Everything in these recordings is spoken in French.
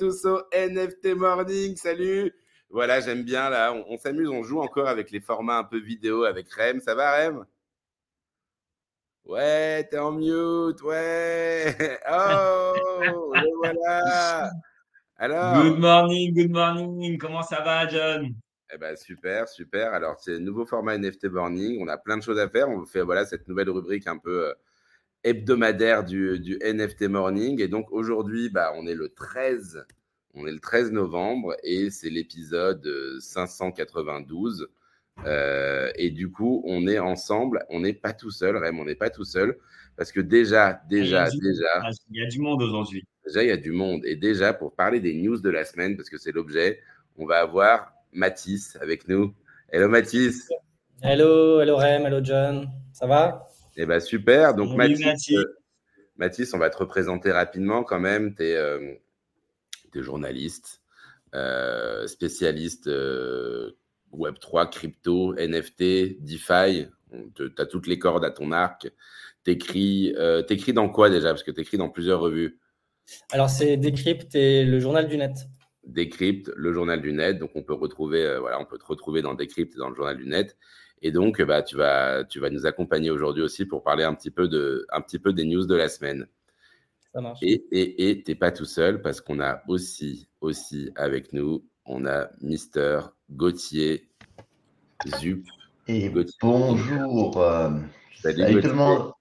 tous au NFT Morning. Salut. Voilà, j'aime bien là, on, on s'amuse, on joue encore avec les formats un peu vidéo avec Rem. Ça va Rem? Ouais, t'es en mute, ouais. Oh, le voilà. Alors, Good morning, good morning. Comment ça va, John? Eh ben, super, super. Alors, c'est nouveau format NFT Morning. On a plein de choses à faire. On fait voilà, cette nouvelle rubrique un peu euh, hebdomadaire du, du NFT Morning. Et donc, aujourd'hui, bah, on est le 13. On est le 13 novembre et c'est l'épisode euh, 592. Euh, et du coup, on est ensemble. On n'est pas tout seul, Rem. On n'est pas tout seul. Parce que déjà, déjà, Il du- déjà, Ah, Il y a du monde aujourd'hui. Déjà, il y a du monde. Et déjà, pour parler des news de la semaine, parce que c'est l'objet, on va avoir Mathis avec nous. Hello Mathis. Hello, hello Rem, hello John, ça va? Eh ben super. Donc Mathis, Mathis. euh, Mathis, on va te représenter rapidement quand même. Tu es, journaliste, euh, spécialiste euh, Web3, crypto, NFT, DeFi. Tu as toutes les cordes à ton arc. T'écris euh, t'écris dans quoi déjà? Parce que tu écris dans plusieurs revues. Alors c'est Decrypt et le journal du net. Decrypt, le journal du net. Donc, on peut retrouver, euh, voilà, on peut te retrouver dans Decrypt et dans le journal du net. Et donc, bah, tu vas, tu vas nous accompagner aujourd'hui aussi pour parler un petit peu de, un petit peu des news de la semaine. Ça marche. Et, et, et t'es pas tout seul parce qu'on a aussi, aussi avec nous, on a Mister Gauthier Zup. Et Gauthier. bonjour. euh, Salut, salut tout Gauthier. le monde.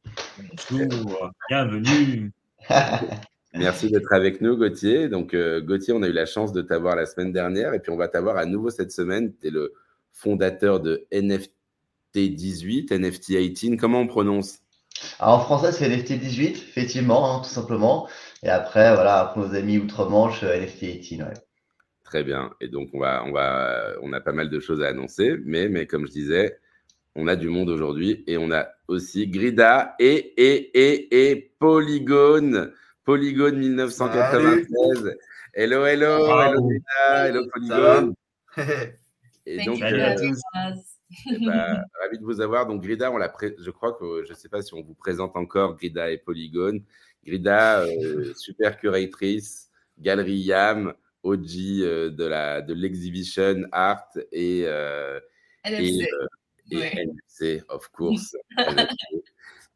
Bonjour, bienvenue. Merci d'être avec nous, Gauthier. Donc, euh, Gauthier, on a eu la chance de t'avoir la semaine dernière et puis on va t'avoir à nouveau cette semaine. Tu es le fondateur de NFT18, NFT18. Comment on prononce? Alors, en français, c'est NFT 18, effectivement, hein, tout simplement. Et après, voilà, pour nos amis outre-Manche, euh, NFT 18. Ouais. Très bien. Et donc, on, va, on, va, on a pas mal de choses à annoncer. Mais, mais comme je disais, on a du monde aujourd'hui et on a aussi Grida et, et, et, et Polygone. Polygone 1993. Hello, hello, Wow. hello Grida, hello Polygone. Et Thank donc, you Salut à euh, tous. Eh ben, ravi de vous avoir. Donc, Grida, on l'a pré- je crois que je ne sais pas si on vous présente encore Grida et Polygone. Grida, euh, super curatrice, Galerie Yam, OG euh, de la de l'exhibition art et, euh, et, euh, et Ouais. NFC, of course.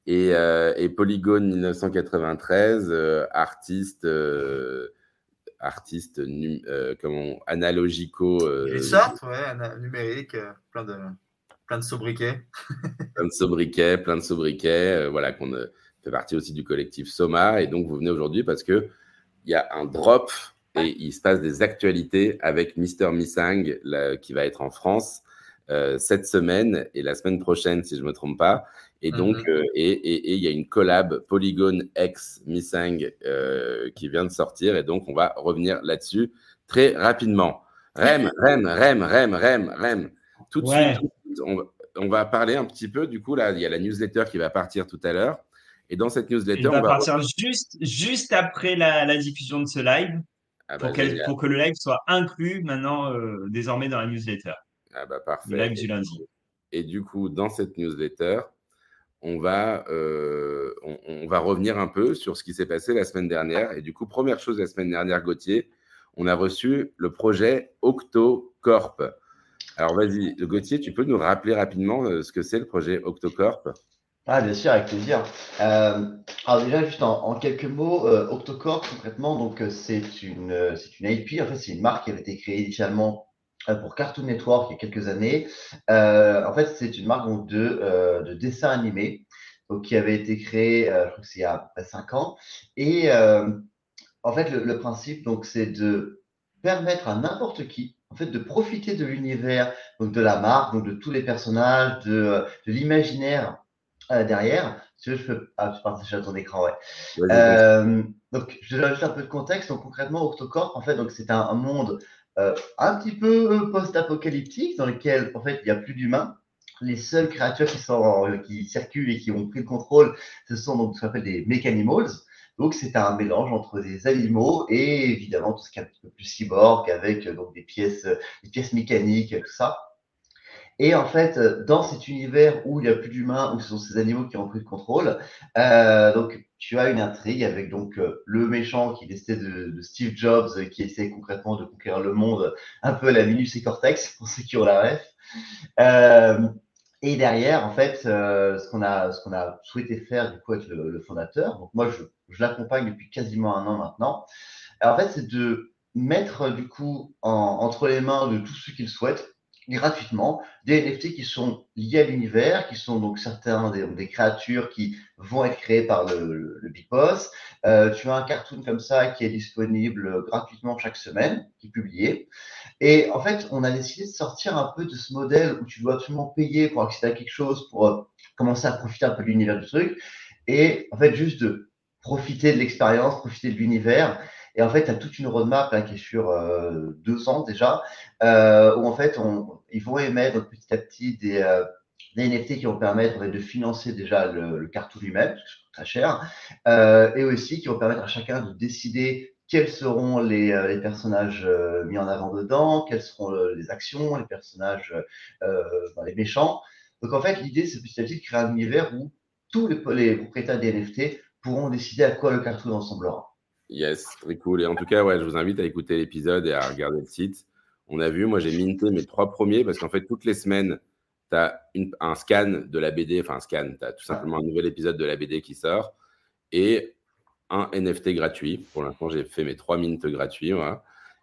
Et, euh, et Polygone 1993, euh, artiste, euh, artiste nu- euh, comment, analogico. euh, Richard, ouais, un- numérique, euh, plein de, plein de sobriquets. plein de sobriquets, plein de sobriquets, euh, voilà, qu'on euh, fait partie aussi du collectif Soma. Et donc, vous venez aujourd'hui parce que il y a un drop et il se passe des actualités avec Mister Missang là, qui va être en France euh, cette semaine et la semaine prochaine, si je me trompe pas. Et donc, Mhm. euh, et et- et il y a une collab Polygon X Missang euh, qui vient de sortir. Et donc, on va revenir là-dessus très rapidement. Rem, Rem, Rem, Rem, Rem, Rem. Tout de Ouais. suite, on va, on va parler un petit peu. Du coup, là, il y a la newsletter qui va partir tout à l'heure. Et dans cette newsletter, Il on va va. partir juste, juste après la, la diffusion de ce live Ah bah, pour, que le live soit inclus maintenant, euh, désormais dans la newsletter. Ah bah, Le parfait. live du lundi. Et du coup, dans cette newsletter, on va, euh, on, on va revenir un peu sur ce qui s'est passé la semaine dernière. Et du coup, première chose la semaine dernière, Gauthier, on a reçu le projet OctoCorp. Alors vas-y, Gauthier, tu peux nous rappeler rapidement euh, ce que c'est le projet OctoCorp? Ah, bien sûr, avec plaisir. Euh, alors déjà, juste en, quelques mots, euh, Octocorp, concrètement, donc c'est une, c'est une IP, en fait, c'est une marque qui avait été créée initialement pour Cartoon Network il y a quelques années. En fait, c'est une marque de, de dessins animés, qui avait été créée, je crois que c'est il y a 5 ans. Et en fait, le, le principe, donc, c'est de permettre à n'importe qui, en fait, de profiter de l'univers, donc de la marque, donc de tous les personnages, de, euh, de l'imaginaire euh, derrière. Si veux, je peux ah, je partage ton écran, ouais. Euh, donc, je donne juste un peu de contexte. Donc, concrètement, Octocorp, en fait, donc c'est un, un monde euh, un petit peu post-apocalyptique dans lequel en fait il n'y a plus d'humains. Les seules créatures qui, sont, qui circulent et qui ont pris le contrôle, ce sont donc ce qu'on appelle des Mechanimals. Donc c'est un mélange entre des animaux et évidemment tout ce qui est un petit peu plus cyborg avec donc des pièces, des pièces mécaniques, tout ça. Et en fait, dans cet univers où il n'y a plus d'humains, où ce sont ces animaux qui ont pris le contrôle, euh, donc tu as une intrigue avec donc le méchant qui est de, de, Steve Jobs, qui essaie concrètement de conquérir le monde, un peu à la Minus et Cortex, pour ceux qui ont la ref. Euh, et derrière, en fait, euh, ce qu'on a, ce qu'on a souhaité faire du coup avec le, le fondateur, donc moi je, je l'accompagne depuis quasiment un an maintenant. En fait, c'est de mettre du coup en, entre les mains de tous ceux qui le souhaitent gratuitement des NFT qui sont liés à l'univers, qui sont donc certains des, des, créatures qui vont être créées par le, le, Big Boss. Euh, tu as un cartoon comme ça qui est disponible gratuitement chaque semaine, qui est publié. Et en fait, on a décidé de sortir un peu de ce modèle où tu dois absolument payer pour accéder à quelque chose, pour euh, commencer à profiter un peu de l'univers du truc. Et en fait, juste de profiter de l'expérience, profiter de l'univers et en fait, tu as toute une roadmap hein, qui est sur euh, deux ans déjà, euh, où en fait, ils vont émettre petit à petit des, euh, NFT qui vont permettre de financer déjà le, le carton lui-même, très cher, euh, et aussi qui vont permettre à chacun de décider quels seront les, personnages mis en avant dedans, quelles seront les actions, les personnages, les méchants. Donc en fait, l'idée, c'est petit à petit de créer un univers où tous les, les propriétaires des NFT pourront décider à quoi le cartoon ressemblera. Yes, très cool. Et en tout cas, ouais, je vous invite à écouter l'épisode et à regarder le site. On a vu, moi j'ai minté mes trois premiers parce qu'en fait, toutes les semaines, tu as un scan de la BD, enfin un scan, tu as tout simplement un nouvel épisode de la BD qui sort et un NFT gratuit. Pour l'instant, j'ai fait mes trois mints gratuits.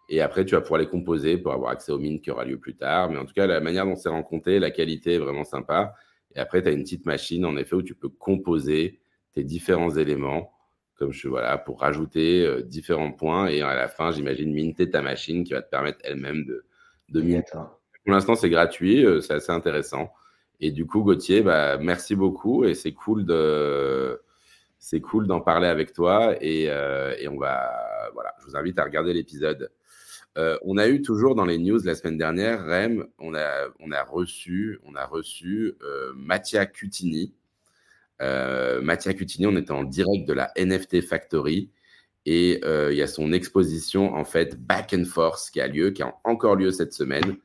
Et après, tu vas pouvoir les composer pour avoir accès au mint qui aura lieu plus tard. Mais en tout cas, la manière dont c'est rencontré, la qualité est vraiment sympa. Et après, tu as une petite machine, en effet, où tu peux composer tes différents éléments comme je voilà, pour rajouter euh, différents points et à la fin, j'imagine minter ta machine qui va te permettre elle-même de, de minter. Pour l'instant, c'est gratuit, euh, c'est assez intéressant. Et du coup, Gauthier, bah, merci beaucoup et c'est cool de c'est cool d'en parler avec toi et, euh, et, on va voilà, je vous invite à regarder l'épisode. Euh, on a eu toujours dans les news la semaine dernière, Rem, on a on a reçu on a reçu Mattia Cutini euh, Mattia Cutini, on était en direct de la NFT Factory et euh, il y a son exposition en fait Back and Force qui a lieu, qui a encore lieu cette semaine.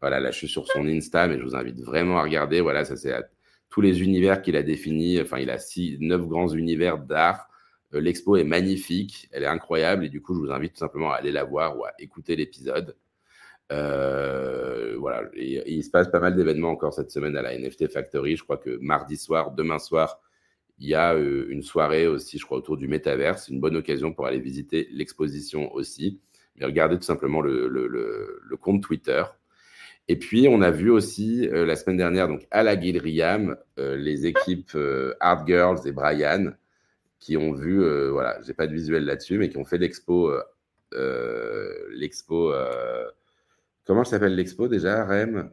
Voilà, là je suis sur son Insta, mais je vous invite vraiment à regarder. Voilà, ça c'est tous les univers qu'il a définis. Enfin, il a six, neuf grands univers d'art. Euh, l'expo est magnifique, elle est incroyable et du coup, je vous invite tout simplement à aller la voir ou à écouter l'épisode. Euh, voilà, il se passe pas mal d'événements encore cette semaine à la NFT Factory. Je crois que mardi soir, demain soir, il y a euh, une soirée aussi, je crois, autour du métaverse. Une bonne occasion pour aller visiter l'exposition aussi. Mais regardez tout simplement le, compte Twitter. Et puis, on a vu aussi euh, la semaine dernière, donc à la Guilriam, les équipes Art Girls et Brian qui ont vu, voilà, j'ai pas de visuel là-dessus, mais qui ont fait l'expo, l'expo, comment s'appelle l'expo déjà, Rem?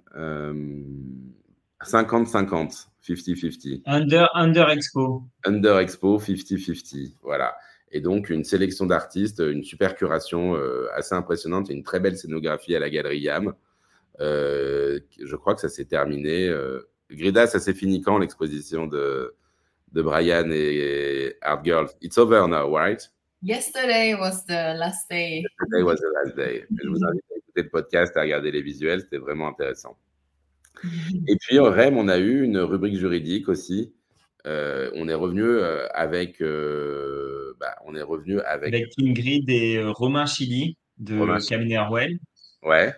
50-50. 50-50. Under, under Expo. Under Expo 50-50. Voilà. Et donc, une sélection d'artistes, une super curation euh, assez impressionnante et une très belle scénographie à la Galerie Yam. Euh, je crois que ça s'est terminé. Euh... Grida, ça s'est fini quand l'exposition de, de Brian et Art Girls? It's over now, right? Yesterday was the last day. Yesterday was the last day. Je vous invite écouter le podcast, à regarder les visuels, c'était vraiment intéressant. Et puis, REM, on a eu une rubrique juridique aussi. Euh, on est revenu euh, avec, euh, bah, on est revenu avec, avec Ingrid et euh, Romain Chili de Romain Cabinet Arwell. Ouais.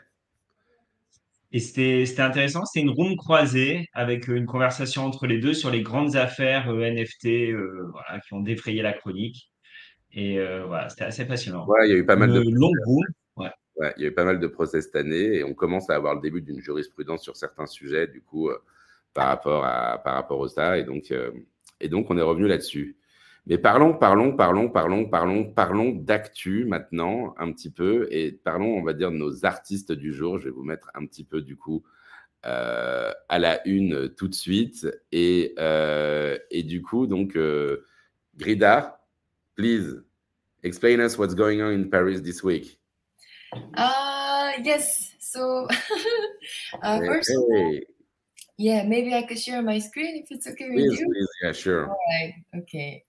Et c'était intéressant, c'était une room croisée avec une conversation entre les deux sur les grandes affaires NFT voilà, qui ont défrayé la chronique. Et voilà, c'était assez passionnant. Ouais, il y a eu pas mal une de longue room. Il y a eu pas mal de procès cette année et on commence à avoir le début d'une jurisprudence sur certains sujets, du coup, euh, par, rapport à, par rapport au ça. Et donc, euh, et donc on est revenu là-dessus. Mais parlons, parlons, parlons, parlons, parlons, parlons d'actu maintenant un petit peu et parlons, on va dire, de nos artistes du jour. Je vais vous mettre un petit peu, du coup, euh, à la une tout de suite. Et, et du coup, donc, Grida, please explain us what's going on in Paris this week. Uh, yes. So uh, Hey, first, hey, yeah, maybe I could share my screen if it's okay with you. please, yeah, sure. All right. Okay.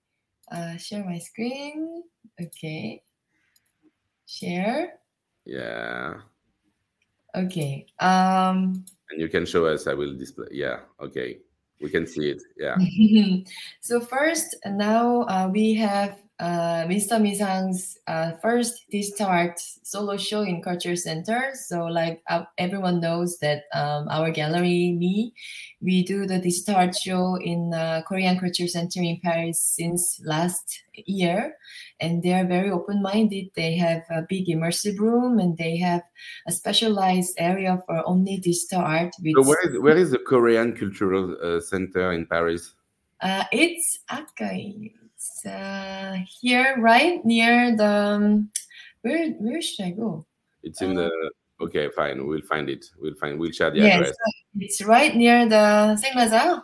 Uh, share my screen. Okay. Share. Yeah, Okay. Um. and you can show us. I will display. Yeah, okay, we can see it. Yeah, so first, now uh, we have uh, Mr. Misang's uh, first digital art solo show in Culture Center. So like uh, everyone knows that um, our gallery, me, we do the digital art show in uh, Korean Culture Center in Paris since last year. And they are very open-minded. They have a big immersive room and they have a specialized area for only digital art. With, so where is where is the Korean Cultural uh, Center in Paris? Uh, it's okay. It's uh, here, right near the. Um, where where should I go? It's in the. Okay, fine. We'll find it. We'll find. We'll share the Yes, address. it's right near the Saint Lazare.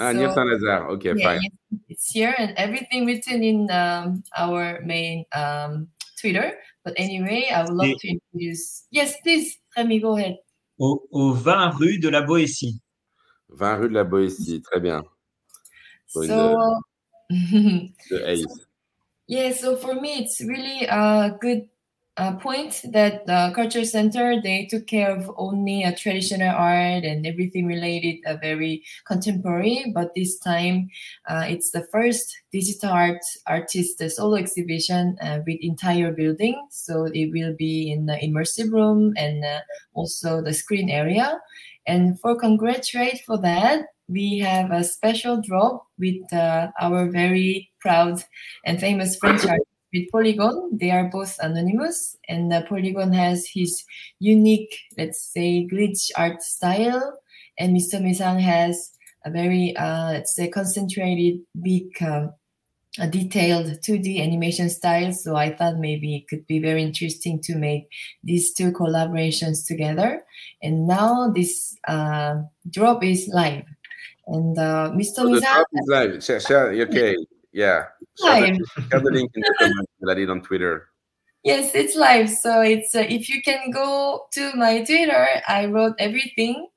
Ah, near Saint Lazare. Okay, Yeah, fine. yes, it's here, and everything written in um, our main um, Twitter. But anyway, I would love Yeah. to introduce. Yes, please, Remy, go ahead. Au, au 20 rue de la Boétie. 20 rue de la Boétie. Très bien. Going So. The Ace. Yeah, so for me, it's really a good uh, point that the culture center they took care of only a traditional art and everything related, uh, very contemporary. But this time, uh, it's the first digital art artist solo exhibition uh, with entire building. So it will be in the immersive room and uh, also the screen area. And for congratulate for that, we have a special drop with uh, our very proud and famous French artist with Polygon. They are both anonymous, and uh, Polygon has his unique, let's say, glitch art style, and Mr. Misang has a very, uh, let's say, concentrated, big, um, a detailed 2D animation style. So I thought maybe it could be very interesting to make these two collaborations together. And now this uh, drop is live. And uh, Mr. So the drop is live. Share, share. Okay. Yeah. Share live. the, share the link in the comments that I did on Twitter. Yes, it's live. So it's uh, if you can go to my Twitter, I wrote everything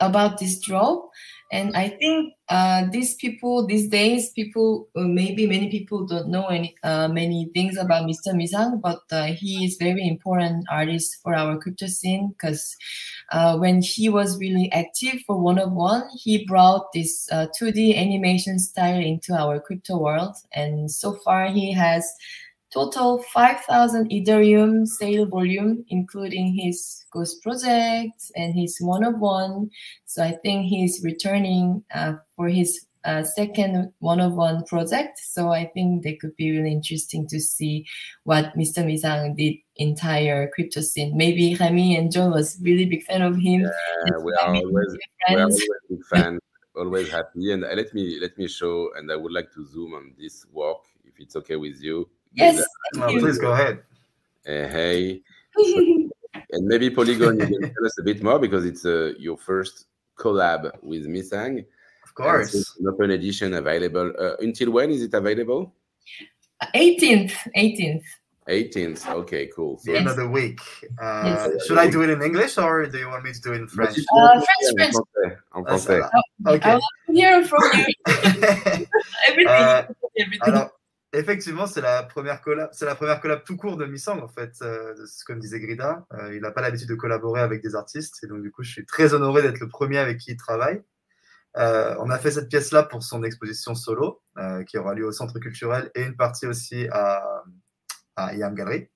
about this drop, and I think uh, these people these days, people uh, maybe many people don't know any uh, many things about Mr. Misang, but uh, he is very important artist for our crypto scene because uh, when he was really active for one of one, he brought this uh, 2D animation style into our crypto world, and so far he has total 5,000 Ethereum sale volume, including his Ghost project and his one of one. So I think he's returning uh, for his uh, second one of one project. So I think they could be really interesting to see what Mr. Misang did entire crypto scene. Maybe Remy and John was really big fan of him. That's we are always we are always big fans, always happy. And let me let me show, and I would like to zoom on this work, if it's okay with you. Yes, please go ahead. Uh, hey, and maybe Polygon, you can tell us a bit more because it's uh, your first collab with Misang. Of course. And it's an open edition available. Uh, until when is it available? 18th, 18th. 18th. Okay, cool. So The end of the week. Uh, Yes. Should I do it in English or do you want me to do it in French? Uh, French, en français. En ça français. va. I Ok. want to hear from you everything. Euh, everything. Alors, effectivement, c'est la première collab, c'est la première collab tout court de Missang en fait, euh, comme disait Grida. Euh, il n'a pas l'habitude de collaborer avec des artistes et donc du coup, je suis très honoré d'être le premier avec qui il travaille. Euh, on a fait cette pièce-là pour son exposition solo, euh, qui aura lieu au Centre culturel et une partie aussi à, à IAM Gallery.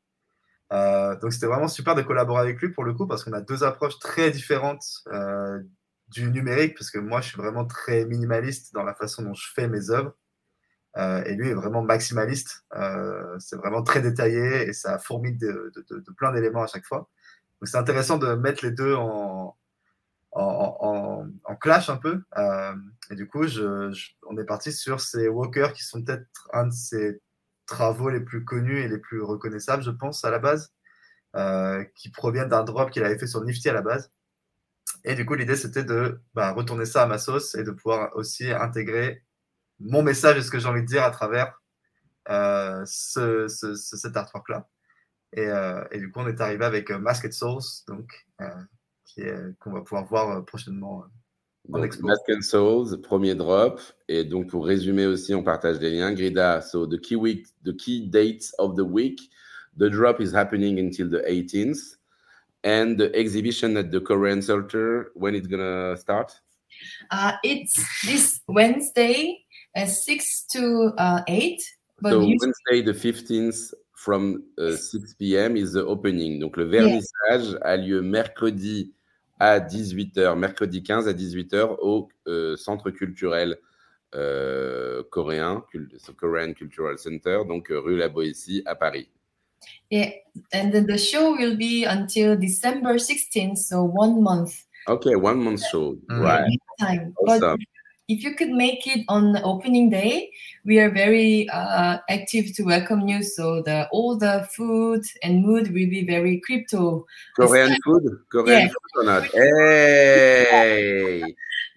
Donc c'était vraiment super de collaborer avec lui pour le coup parce qu'on a deux approches très différentes du numérique parce que moi je suis vraiment très minimaliste dans la façon dont je fais mes œuvres euh, et lui est vraiment maximaliste. Euh, c'est vraiment très détaillé et ça fourmille de, plein d'éléments à chaque fois. Donc c'est intéressant de mettre les deux en, clash un peu. Euh, et du coup, on est parti sur ces walkers qui sont peut-être un de ses travaux les plus connus et les plus reconnaissables, je pense, à la base, qui proviennent d'un drop qu'il avait fait sur Nifty à la base. Et du coup, l'idée, c'était de bah, retourner ça à ma sauce et de pouvoir aussi intégrer mon message et ce que j'ai envie de dire à travers euh, ce, ce- ce- cet artwork-là. Et, euh, et, du coup, on est arrivé avec Masked Souls, donc, qu'on va pouvoir voir prochainement. Donc, Masked Souls, premier drop. Et donc, pour résumer aussi, on partage des liens. Grida, so the key, week, the key dates of the week. The drop is happening until the 18th. And the exhibition at the Korean Center, when it's going to start? Uh, it's this Wednesday 6 to uh, 8. But so Wednesday the 15th from uh, 6 p.m. is the opening. Donc le vernissage yeah. a lieu mercredi à 18h, mercredi 15 à 18h au euh, centre culturel euh, coréen, Korean Cultural Center, donc euh, rue La Boétie à Paris. Yeah, and then the show will be until December 16th, so one month. Okay, one month show. Mm. Right. Time. Awesome. But if you could make it on the opening day, we are very uh, active to welcome you. So the all the food and mood will be very crypto. Korean food, Korean food or not? Hey,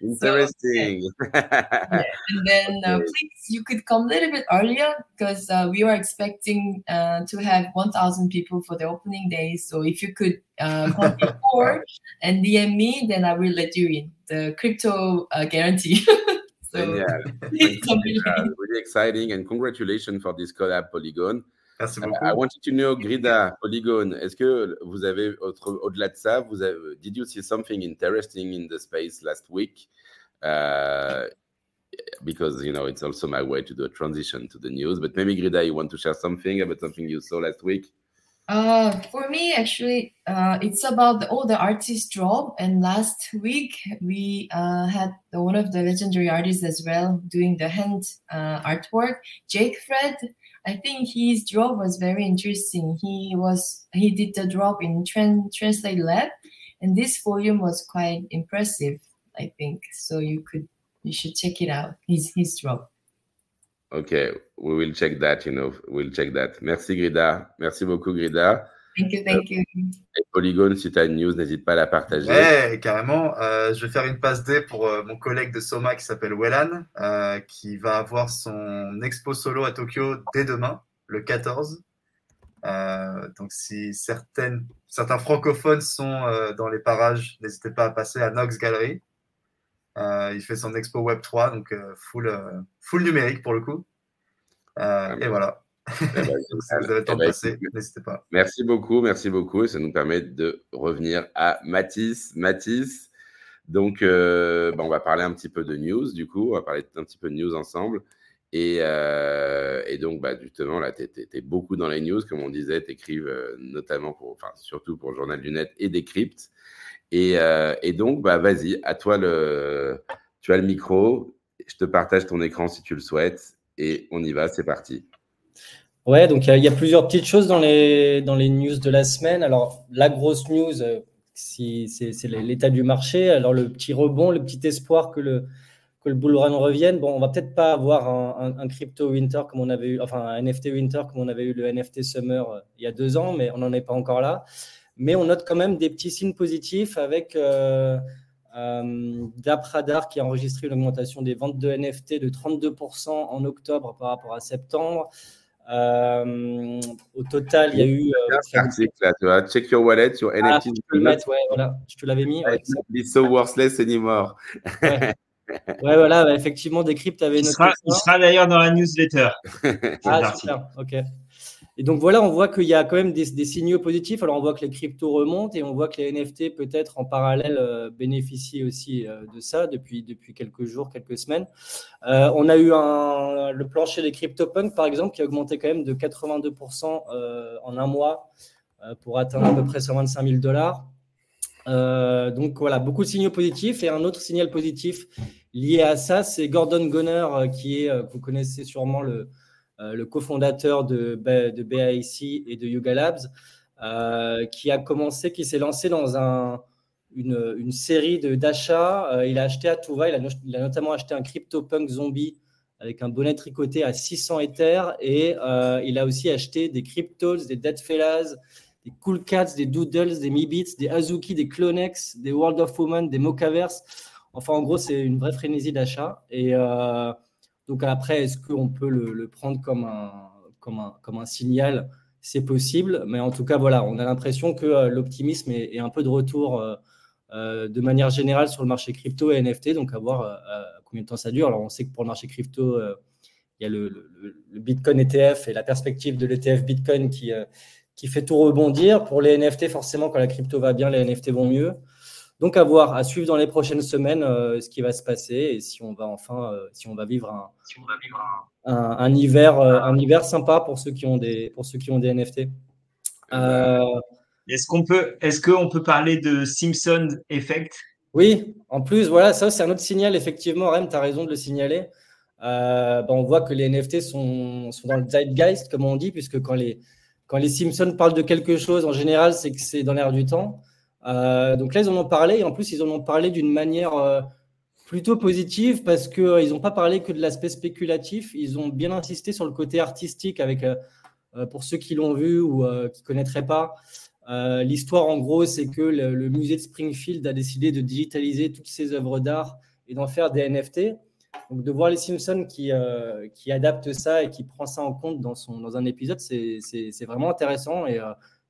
interesting. So, yeah. And then uh, please, you could come a little bit earlier because uh, we are expecting uh, to have 1,000 people for the opening day. So if you could uh, come before and DM me, then I will let you in. The crypto uh, guarantee. so, yeah, really exciting and congratulations for this collab Polygon. Merci beaucoup. I wanted to know, Grida, Polygon, est-ce que vous avez, au-delà de ça, vous avez, did you see something interesting in the space last week? Uh, because, you know, it's also my way to do a transition to the news. But maybe, Grida, you want to share something about something you saw last week? Uh, for me, actually, uh, it's about the, all the artists job. And last week, we uh, had the, one of the legendary artists as well doing the hand uh, artwork, Jake Fred. I think his drop was very interesting. He was he did the drop in Translate Lab, and this volume was quite impressive. I think so. You could you should check it out. His his drop. Okay, we will check that, you know, we'll check that. Merci Grida. Merci beaucoup Grida. Thank you, thank you. Et Polygon, si tu as une news, n'hésite pas à la partager. Ouais, carrément. Euh, je vais faire une passe D pour euh, mon collègue de Soma qui s'appelle Wellan, euh, qui va avoir son expo solo à Tokyo dès demain, le 14. Euh, donc, si certaines, certains francophones sont euh, dans les parages, n'hésitez pas à passer à Nox Gallery. Euh, il fait son expo Web 3, donc euh, full, euh, full numérique pour le coup. Ah et voilà. Eh ben, si vous avez le temps de passer, n'hésitez pas. Merci beaucoup, merci beaucoup. Ça nous permet de revenir à Mathis. Mathis, donc, euh, bah, on va parler un petit peu de news, du coup. On va parler un petit peu de news ensemble. Et, euh, et donc, bah, justement, là, tu es, beaucoup dans les news, comme on disait, tu écrives notamment pour, enfin, surtout pour le Journal du Net et Decrypt. Et, euh, et donc, bah, vas-y, à toi le, tu as le micro. Je te partage ton écran si tu le souhaites. Et on y va, c'est parti. Ouais, donc il y, a plusieurs petites choses dans les, dans les news de la semaine. Alors, la grosse news, euh, c'est l'état du marché. Alors, le petit rebond, le petit espoir que le, que le bull run revienne. Bon, on va peut-être pas avoir un, crypto winter comme on avait eu, enfin un NFT winter comme on avait eu le NFT summer euh, il y a deux ans, mais on n'en est pas encore là. Mais on note quand même des petits signes positifs avec euh, Dapradar qui a enregistré une augmentation des ventes de NFT de 32% en octobre par rapport à septembre. Euh, au total, il y a eu. Euh, Check your wallet, your ah, NFT. Tu mettre, ouais, voilà. Je te l'avais mis. Ouais, It's so worthless anymore. ouais. ouais, voilà, bah, effectivement, Decrypt avait noté. Il sera, il sera d'ailleurs dans la newsletter. ah, super, ok. Et donc voilà, on voit qu'il y a quand même des, signaux positifs. Alors on voit que les cryptos remontent et on voit que les NFT peut-être en parallèle euh, bénéficient aussi euh, de ça depuis, depuis quelques jours, quelques semaines. Euh, on a eu le plancher des CryptoPunk par exemple qui a augmenté quand même de 82% en un mois pour atteindre à peu près 125 000 dollars. donc voilà, beaucoup de signaux positifs. Et un autre signal positif lié à ça, c'est Gordon Gunner qui est, vous connaissez sûrement le le cofondateur de, de et de Yuga Labs, euh, qui a commencé, qui s'est lancé dans un, une, série d'achats. Euh, il a acheté à tout va, il a, notamment acheté un CryptoPunk zombie avec un bonnet tricoté à 600 Ethers et il a aussi acheté des Cryptos, des Deadfellas, des Cool Cats, des Doodles, des Mibits, des Azuki, des Clonex, des World of Women, des Mocaverse. Enfin, en gros, c'est une vraie frénésie d'achat. Et, donc après, est-ce qu'on peut le, prendre comme un, comme, un, comme un signal? C'est possible. Mais en tout cas, voilà, on a l'impression que l'optimisme est, un peu de retour de manière générale sur le marché crypto et NFT. Donc, à voir combien de temps ça dure. Alors, on sait que pour le marché crypto, il y a le, Bitcoin ETF et la perspective de l'ETF Bitcoin qui, qui fait tout rebondir. Pour les NFT, forcément, quand la crypto va bien, les NFT vont mieux. Donc à voir, à suivre dans les prochaines semaines euh, ce qui va se passer et si on va enfin, euh, si on va vivre un, un, hiver, euh, un hiver sympa pour ceux qui ont des, pour ceux qui ont des NFT. Est-ce qu'on peut, est-ce qu'on peut parler de Simpson Effect? Oui, en plus, voilà, ça c'est un autre signal. Effectivement, Rem, tu as raison de le signaler. Ben, on voit que les NFT sont, sont, dans le zeitgeist, comme on dit, puisque quand les, quand les Simpsons parlent de quelque chose, en général, c'est que c'est dans l'air du temps. Euh, donc là, ils en ont parlé, et en plus, ils en ont parlé d'une manière euh, plutôt positive parce qu'ils euh, n'ont pas parlé que de l'aspect spéculatif, ils ont bien insisté sur le côté artistique avec, pour ceux qui l'ont vu ou qui ne connaîtraient pas. L'histoire, en gros, c'est que le, musée de Springfield a décidé de digitaliser toutes ses œuvres d'art et d'en faire des NFT. Donc de voir les Simpsons qui, qui adaptent ça et qui prend ça en compte dans, son, dans un épisode, c'est vraiment intéressant. Et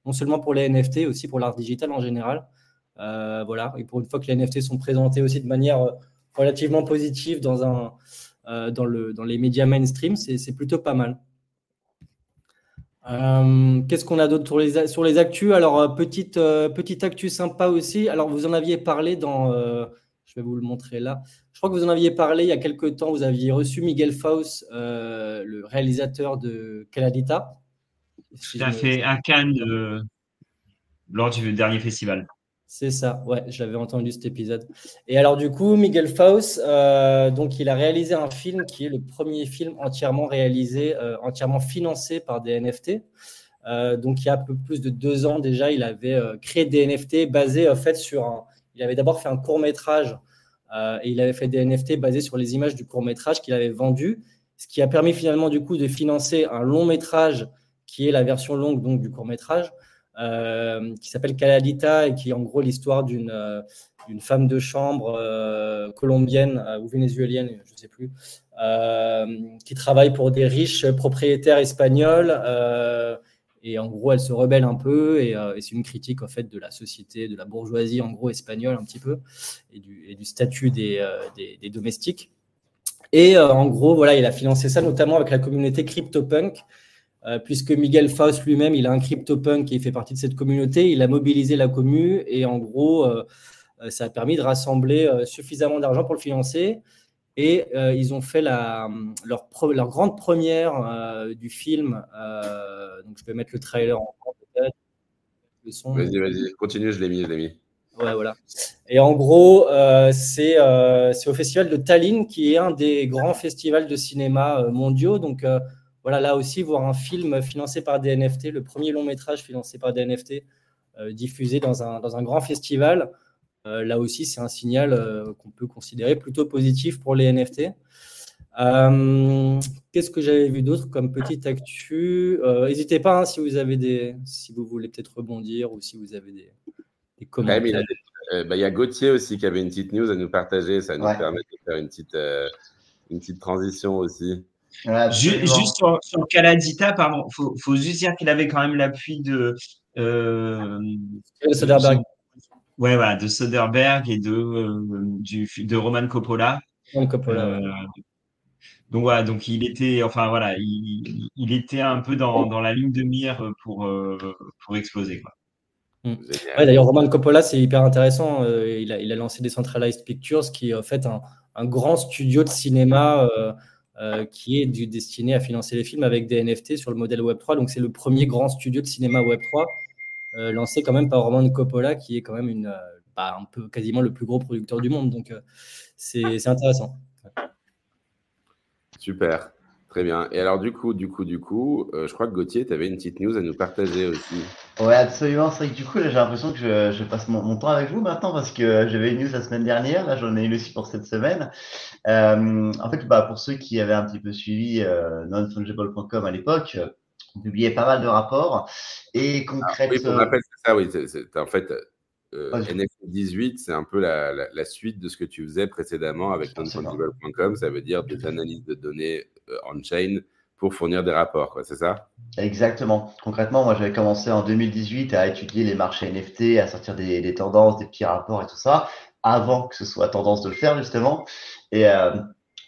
non seulement pour les NFT, aussi pour l'art digital en général. Euh, voilà, et pour une fois que les NFT sont présentés aussi de manière euh, relativement positive dans, un, euh, dans, le, dans les médias mainstream, c'est plutôt pas mal. Qu'est-ce qu'on a d'autre sur les, sur les actus? Alors, petite, petite actu sympa aussi. Alors, vous en aviez parlé dans. je vais vous le montrer là. Je crois que vous en aviez parlé il y a quelques temps. Vous aviez reçu Miguel Faust, le réalisateur de Caladita. Tu as fait un Cannes euh, lors du dernier festival. C'est ça, ouais, j'avais entendu cet épisode. Et alors du coup, Miguel Faust, euh, donc il a réalisé un film qui est le premier film entièrement réalisé, euh, entièrement financé par des NFT. donc il y a un peu plus de deux ans déjà, il avait créé des NFT basés en fait sur un. Il avait d'abord fait un court métrage et il avait fait des NFT basés sur les images du court métrage qu'il avait vendu, ce qui a permis finalement du coup de financer un long métrage qui est la version longue donc, du court métrage, euh, qui s'appelle Caladita et qui est en gros l'histoire d'une euh, femme de chambre euh, colombienne ou vénézuélienne, je ne sais plus, qui travaille pour des riches propriétaires espagnols. et en gros, elle se rebelle un peu et, c'est une critique en fait de la société, de la bourgeoisie en gros espagnole un petit peu et du, statut des, domestiques. Et en gros, voilà, il a financé ça notamment avec la communauté CryptoPunk, puisque Miguel Faust lui-même, il a un CryptoPunk qui fait partie de cette communauté. Il a mobilisé la commu et en gros, euh, euh, ça a permis de rassembler suffisamment d'argent pour le financer. Et ils ont fait la, leur, leur, grande première du film. donc, je vais mettre le trailer en peut-être. Vas-y, vas-y, continue, je l'ai mis, je l'ai mis. Ouais, voilà. Et en gros, c'est au festival de Tallinn, qui est un des grands festivals de cinéma mondiaux. Donc, voilà, là aussi, voir un film financé par des NFT, le premier long métrage financé par des NFT, euh, diffusé dans un, dans un, grand festival, euh, là aussi, c'est un signal euh, qu'on peut considérer plutôt positif pour les NFT. Qu'est-ce que j'avais vu d'autre comme petite actu N'hésitez pas hein, si vous avez des, si vous voulez peut-être rebondir ou si vous avez des, commentaires. Bah, il y a Gauthier aussi qui avait une petite news à nous partager. Ça nous permet de faire une petite, une petite transition aussi juste sur, sur Caladita, pardon, il faut, juste dire qu'il avait quand même l'appui de. Euh, Soderbergh. ouais, voilà, de Soderbergh et de, euh, du, de Roman Coppola. Coppola. Euh, donc voilà, donc il était, enfin voilà, il, il était un peu dans, dans, la ligne de mire pour, euh, pour exploser. Quoi. Mm. D'ailleurs, Roman Coppola, c'est hyper intéressant. il, a, il a lancé Decentralized Pictures, qui est en fait un, un grand studio de cinéma euh, qui est destiné à financer les films avec des NFT sur le modèle Web3. Donc, c'est le premier grand studio de cinéma Web3 euh, lancé quand même par Roman Coppola, qui est quand même euh, bah, un peu quasiment le plus gros producteur du monde. Donc, c'est intéressant. Super. Très bien. Et alors, du coup, du coup, du coup, je crois que Gauthier, tu avais une petite news à nous partager aussi. Ouais, absolument. C'est vrai que du coup, j'ai l'impression que je, passe mon, temps avec vous maintenant parce que j'avais une news la semaine dernière. Là, j'en ai une aussi pour cette semaine. Euh, en fait, bah, pour ceux qui avaient un petit peu suivi euh, nonfungible.com à l'époque, on publiait pas mal de rapports. Et concrètement. Ah, oui, rappelle, c'est ça, oui. En fait, NFT 18, c'est un peu la, suite de ce que tu faisais précédemment avec nonfungible.com. Ça veut dire des analyses de données euh, on-chain pour fournir des rapports, c'est ça? Exactement. Concrètement, moi, j'avais commencé en 2018 à étudier les marchés NFT, à sortir des, tendances, des petits rapports et tout ça, avant que ce soit tendance de le faire, justement. Et euh,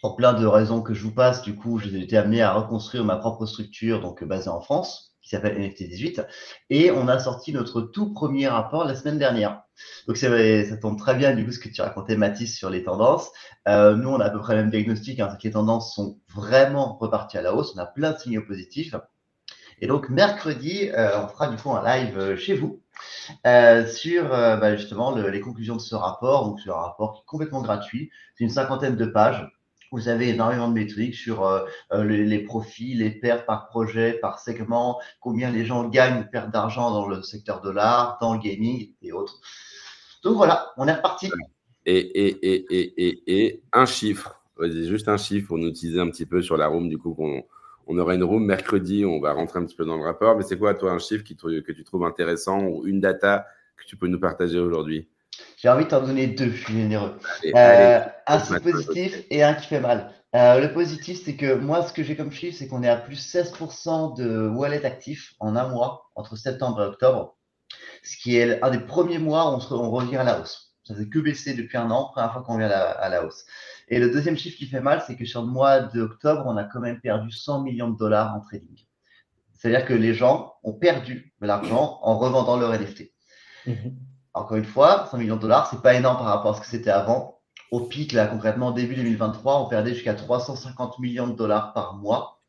pour plein de raisons que je vous passe, du coup, j'ai été amené à reconstruire ma propre structure, donc basée en France, qui s'appelle NFT18. Et on a sorti notre tout premier rapport la semaine dernière. Donc, ça tombe très bien, du coup, ce que tu racontais, Mathis, sur les tendances. Euh, nous, on a à peu près le même diagnostic, hein, les tendances sont vraiment reparties à la hausse. On a plein de signaux positifs. Et donc, mercredi, euh, on fera du coup un live euh, chez vous sur bah, justement les conclusions de ce rapport. Donc, c'est un rapport qui est complètement gratuit. C'est une cinquantaine de pages. Vous avez énormément de métriques sur les, profits, les pertes par projet, par segment, combien les gens gagnent ou perdent d'argent dans le secteur de l'art, dans le gaming et autres. Donc voilà, on est reparti. Et, et, et, et, un chiffre, juste un chiffre pour nous utiliser un petit peu sur la room du coup on aura une room mercredi, on va rentrer un petit peu dans le rapport. Mais c'est quoi, toi, un chiffre que tu trouves intéressant ou une data que tu peux nous partager aujourd'hui? J'ai envie de t'en donner deux, je suis généreux. Euh, un qui positif et un qui fait mal. Euh, le positif, c'est que moi, ce que j'ai comme chiffre, c'est qu'on est à plus 16% de wallet actifs en un mois, entre septembre et octobre, ce qui est un des premiers mois où on, on revient à la hausse. Ça fait que baisser depuis un an, première fois qu'on vient à la hausse. Et le deuxième chiffre qui fait mal, c'est que sur le mois d'octobre, on a quand même perdu 100 millions de dollars en trading. C'est-à-dire que les gens ont perdu de l'argent en revendant leur NFT. Mhm. Encore une fois, 100 millions de dollars, c'est pas énorme par rapport à ce que c'était avant. Au pic, là, concrètement, début 2023, on perdait jusqu'à 350 millions de dollars par mois.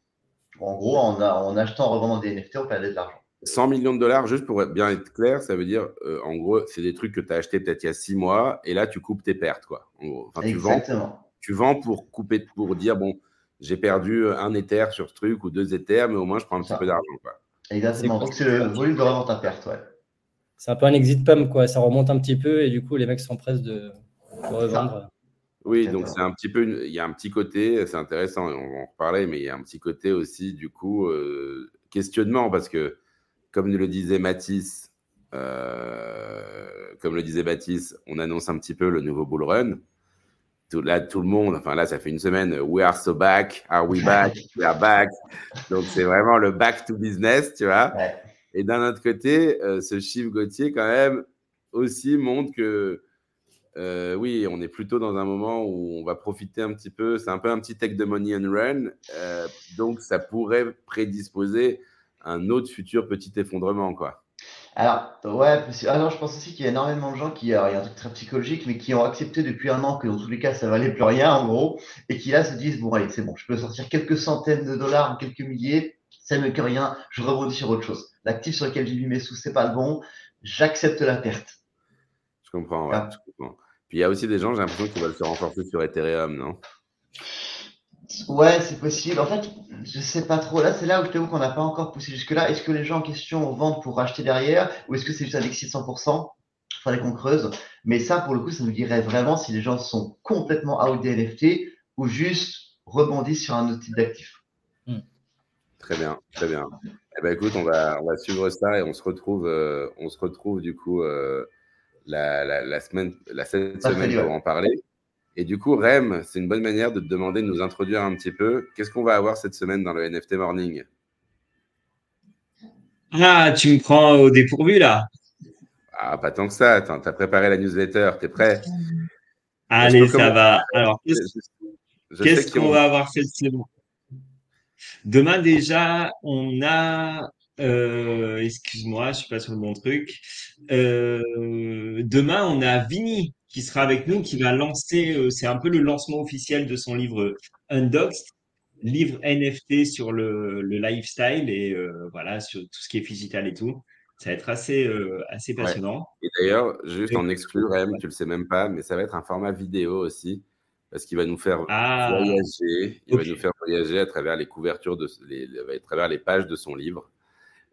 En gros, en, en achetant, en revendant des NFT, on perdait de l'argent. 100 millions de dollars, juste pour bien être clair, ça veut dire, euh, en gros, c'est des trucs que tu as acheté peut-être il y a six mois et là, tu coupes tes pertes. Quoi. Enfin, Exactement tu vends pour couper, pour dire bon, j'ai perdu un Ether sur ce truc ou deux Ethers, mais au moins je prends un petit peu d'argent. Exactement. Donc c'est le volume de revente à perte, ouais. C'est un peu un exit pump, quoi. Ça remonte un petit peu et du coup les mecs sont prêts de, revendre. Oui, donc c'est un petit peu, il y a un petit côté, c'est intéressant, on va en reparler, mais il y a un petit côté aussi du coup euh, questionnement parce que comme le disait Mathis, euh, comme le disait Baptiste, on annonce un petit peu le nouveau bull run tout, là, tout le monde, enfin là, ça fait une semaine, we are so back, are we back, we are back. Donc, c'est vraiment le back to business, tu vois. Et d'un autre côté, euh, ce chiffre Gauthier, quand même, aussi montre que, euh, oui, on est plutôt dans un moment où on va profiter un petit peu. C'est un peu un petit take de money and run. Euh, donc, ça pourrait prédisposer un autre futur petit effondrement, quoi. Alors, ouais, alors je pense aussi qu'il y a énormément de gens qui, alors, il y a un truc très psychologique, mais qui ont accepté depuis un an que dans tous les cas, ça valait plus rien, en gros, et qui là se disent, bon, allez, c'est bon, je peux sortir quelques centaines de dollars quelques milliers, ça ne que rien, je rebondis sur autre chose. L'actif sur lequel j'ai mis mes sous, c'est pas le bon, j'accepte la perte. Je comprends, ouais, je comprends. Puis il y a aussi des gens, j'ai l'impression qu'ils veulent se renforcer sur Ethereum, non? Ouais, c'est possible. En fait, je sais pas trop. Là, c'est là où je t'avoue qu'on n'a pas encore poussé jusque-là. Est-ce que les gens en question vendent pour acheter derrière ou est-ce que c'est juste avec 600% Il faudrait qu'on creuse. Mais ça, pour le coup, ça nous dirait vraiment si les gens sont complètement out des NFT ou juste rebondissent sur un autre type d'actif. Hmm. Très bien, très bien. Eh ben, écoute, on va, on va suivre ça et on se retrouve, euh, on se retrouve du coup euh, la, la, semaine, la cette semaine pour en parler. Et du coup, Rem, c'est une bonne manière de te demander de nous introduire un petit peu. Qu'est-ce qu'on va avoir cette semaine dans le NFT Morning? Ah, tu me prends au dépourvu là. Ah, pas tant que ça. Tu as préparé la newsletter. Tu es prêt? Allez, ça va. Alors, qu'est-ce qu'on va avoir cette semaine? Demain, déjà, on a. Euh, excuse-moi, je ne suis pas sur le bon truc. Euh, demain, on a Vini qui sera avec nous, qui va lancer, euh, c'est un peu le lancement officiel de son livre Undoxed, livre NFT sur le, le lifestyle et voilà, sur tout ce qui est digital et tout. Ça va être assez, assez passionnant. Et d'ailleurs, juste en exclure, M, tu le sais même pas, mais ça va être un format vidéo aussi, parce qu'il va nous faire ah, voyager. Il va nous faire voyager à travers les couvertures, de, les, à travers les pages de son livre.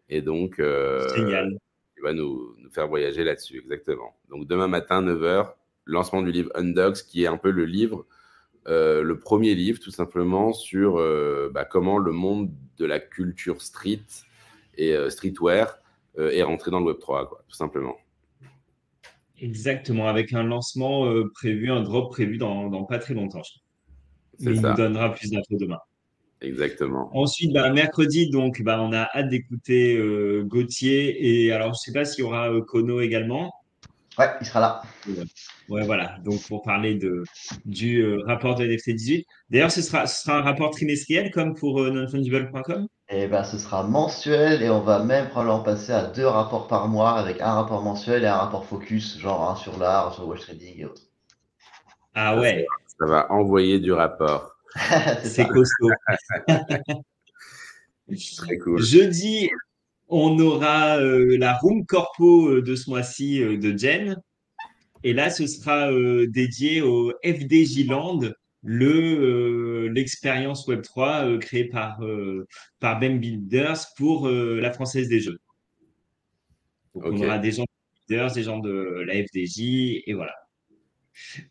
Et donc, Génial. il va nous, nous faire voyager là-dessus, exactement. Donc, demain matin, 9h, lancement du livre Undox, qui est un peu le livre, euh, le premier livre tout simplement sur euh, bah, comment le monde de la culture street et euh, streetwear est rentré dans le Web 3, quoi, tout simplement. Exactement, avec un lancement prévu, un drop prévu dans, pas très longtemps. Il nous donnera plus d'infos demain. Exactement. Ensuite, bah, mercredi, donc, bah, on a hâte d'écouter euh, Gauthier. Et alors, je ne sais pas s'il y aura euh, Kono également. Ouais, il sera là. Ouais, voilà. Donc, pour parler de, du euh, rapport de NFT 18. D'ailleurs, ce sera, ce sera un rapport trimestriel comme pour euh, nonfungible.com Et ben, ce sera mensuel et on va même probablement passer à deux rapports par mois avec un rapport mensuel et un rapport focus, genre un sur l'art, sur le watch trading et autres. Ah ouais, Ça va envoyer du rapport. C'est costaud. Très cool. Jeudi, on aura euh, la room corpo euh, de ce mois-ci euh, de Jen. Et là, ce sera euh, dédié au FDJ Land, le, euh, l'expérience Web3 euh, créée par, euh, par Ben Builders pour la Française des Jeux. Donc, on aura des gens de Builders, des gens de la FDJ, et voilà.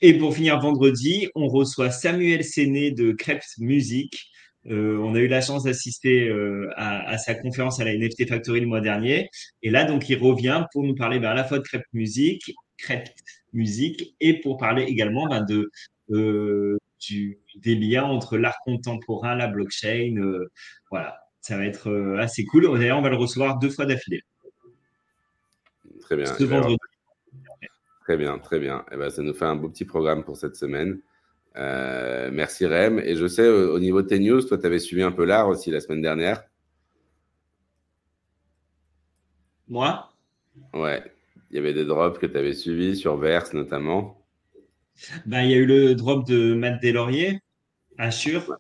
Et pour finir vendredi, on reçoit Samuel Séné de Krebs Music. Euh, on a eu la chance d'assister euh, à, à sa conférence à la NFT Factory le mois dernier. Et là, donc, il revient pour nous parler ben, à la fois de Krebs Music, Krebs Music, et pour parler également ben, de, euh, du, des liens entre l'art contemporain, la blockchain. euh, voilà, ça va être euh, assez cool. D'ailleurs, on va le recevoir deux fois d'affilée. Très bien. Ce ben, vendredi. Très bien, très bien. Eh ben, ça nous fait un beau petit programme pour cette semaine. Euh, merci Rem. Et je sais, au, au niveau de tes news, toi, tu avais suivi un peu l'art aussi la semaine dernière. Moi? Ouais. Il y avait des drops que tu avais suivis sur Verse notamment. Ben, il y a eu le drop de Matt Delaurier, Assure,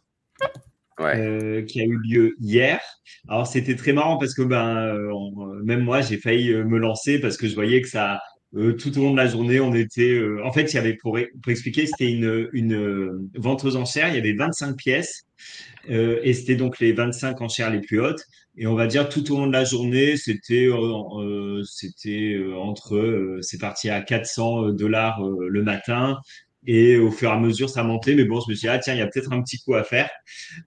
Ouais. euh, qui a eu lieu hier. Alors, c'était très marrant parce que ben, euh, on- même moi, j'ai failli euh, me lancer parce que je voyais que ça, euh, tout au long de la journée, on était. euh, en fait, il y avait, pour, pour expliquer, c'était une, une euh, vente aux enchères. Il y avait 25 pièces euh, et c'était donc les 25 enchères les plus hautes. Et on va dire tout au long de la journée, c'était euh, euh, c'était entre, euh, c'est parti à 400 dollars le matin. Et au fur et à mesure, ça montait. Mais bon, je me suis dit, ah tiens, il y a peut-être un petit coup à faire.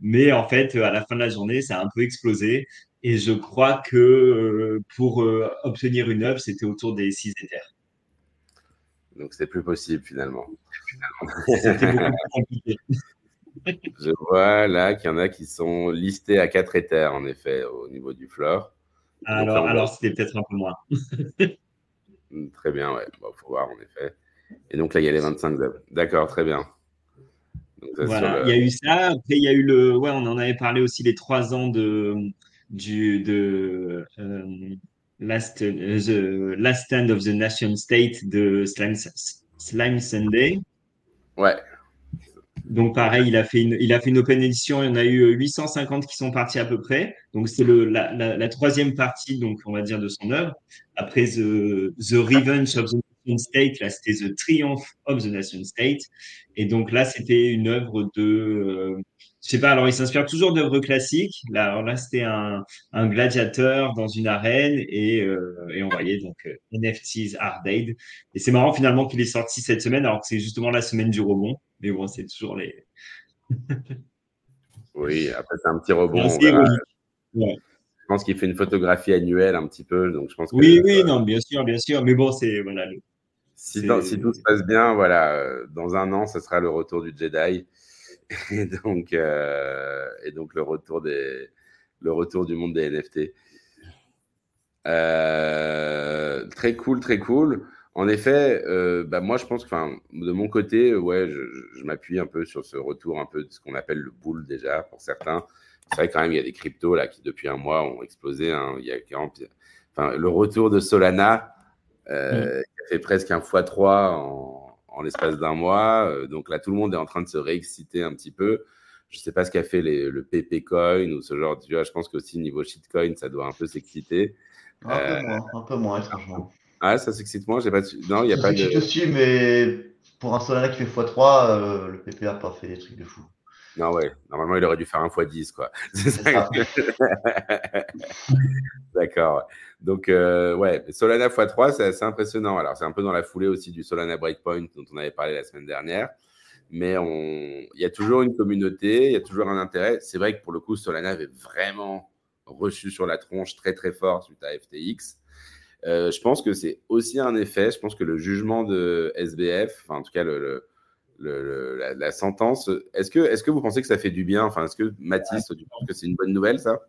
Mais en fait, à la fin de la journée, ça a un peu explosé. Et je crois que pour obtenir une œuvre, c'était autour des 6 éthers. Donc, c'est plus possible finalement. C'était beaucoup plus compliqué. Je vois là qu'il y en a qui sont listés à 4 éthers, en effet, au niveau du floor. Alors, c'était peut-être un peu moins. Mm, Très bien, ouais. Bon, faut voir, en effet. Et donc là, il y a les 25 œuvres. D'accord, très bien. Donc, ça, Voilà, il y a eu ça. Après, il y a eu le. Ouais, on en avait parlé aussi les trois ans de du de euh, Last euh, the Last Stand of the Nation State de Slime, Slime Sunday. Ouais, Donc pareil, il a fait une, il a fait une open edition. Il y en a eu 850 qui sont partis à peu près. Donc c'est le la, la, la troisième partie, donc on va dire de son œuvre. Après the the Revenge of the Nation State, là c'était the Triumph of the Nation State. Et donc là c'était une œuvre de, euh, je sais pas. Alors il s'inspire toujours d'œuvres classiques. Là, alors là c'était un un gladiateur dans une arène et euh, et on voyait donc euh, NFTs Hard Aid. Et c'est marrant finalement qu'il est sorti cette semaine, alors que c'est justement la semaine du rebond. Mais bon, c'est toujours les. oui, après, c'est un petit rebond. Ouais. Je pense qu'il fait une photographie annuelle un petit peu. Donc, je pense que Oui, oui, non, bien sûr, bien sûr. Mais bon, c'est voilà. le- si, c'est- dans- si tout se passe bien, voilà, euh, dans un an, ce sera le retour du Jedi. Et donc, euh, et donc le, retour des, le retour du monde des NFT. Euh, très cool, très cool. En effet, euh, bah moi je pense que de mon côté, ouais, je, m'appuie un peu sur ce retour un peu de ce qu'on appelle le bull déjà pour certains. C'est vrai quand même il y a des cryptos là qui depuis un mois ont explosé. hein. Il y a 40 enfin, le retour de Solana euh, qui a fait presque un x3 en, en l'espace d'un mois. Euh, donc là tout le monde est en train de se réexciter un petit peu. Je sais pas ce qu'a fait les- le PP coin ou ce genre. Vois, je pense qu'aussi niveau shitcoin ça doit un peu s'exciter. Un Euh, peu moins, un peu moins, étrangement. Ah ça s'excite moins. J'ai pas. Non, il y a Ça pas de. aussi, mais pour un Solana qui fait x3, euh, le PPA n'a pas fait des trucs de fou. Non, ouais. Normalement, il aurait dû faire un x 10, quoi. C'est ça. D'accord. Donc, euh, ouais, Solana x3, c'est assez impressionnant. Alors, c'est un peu dans la foulée aussi du Solana Breakpoint dont on avait parlé la semaine dernière. Mais on... il y a toujours une communauté, il y a toujours un intérêt. C'est vrai que pour le coup, Solana avait vraiment reçu sur la tronche très, très fort suite à FTX. Euh, je pense que c'est aussi un effet. Je pense que le jugement de SBF, enfin, en tout cas, le, le- la, sentence. Est-ce que, est que vous pensez que ça fait du bien? Enfin, est-ce que Mathis, tu penses que c'est une bonne nouvelle, ça?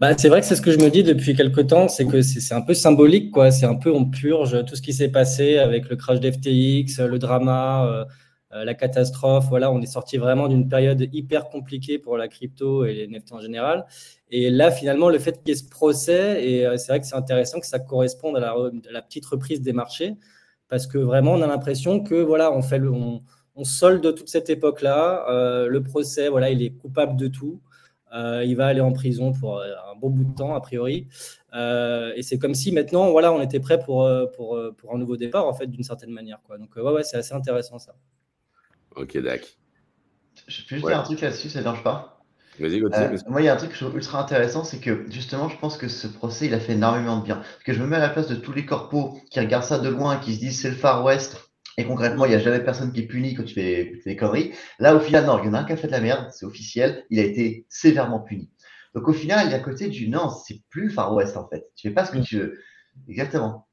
Bah, c'est vrai que c'est ce que je me dis depuis quelques temps, c'est que c'est un peu symbolique, quoi. C'est un peu on purge tout ce qui s'est passé avec le crash d'FTX, le drama, euh, la catastrophe. Voilà, on est sorti vraiment d'une période hyper compliquée pour la crypto et les NFT en général. Et là, finalement, le fait qu'il y ait ce procès, et euh, c'est vrai que c'est intéressant que ça corresponde à la, petite reprise des marchés, parce que vraiment, on a l'impression que voilà, on fait le, on, solde toute cette époque-là. le procès, voilà, il est coupable de tout. Euh, il va aller en prison pour euh, un bon bout de temps, a priori. Euh, et c'est comme si maintenant, voilà, on était prêt pour, pour, un nouveau départ, en fait, d'une certaine manière. Donc, ouais, ouais, c'est assez intéressant, ça. Ok, d'accord. Je peux juste dire un truc là-dessus, ça ne dérange pas Vas-y, moi, il y a un truc que je trouve ultra intéressant, c'est que justement, je pense que ce procès, il a fait énormément de bien. Parce que je me mets à la place de tous les corpos qui regardent ça de loin, qui se disent c'est le Far West, et concrètement, il n'y a jamais personne qui est puni quand tu fais, des conneries. Là, au final, non, il y en a un qui a fait de la merde, c'est officiel, il a été sévèrement puni. Donc au final, il y a côté du non, c'est plus Far West en fait. Tu fais pas ce que tu veux. Exactement.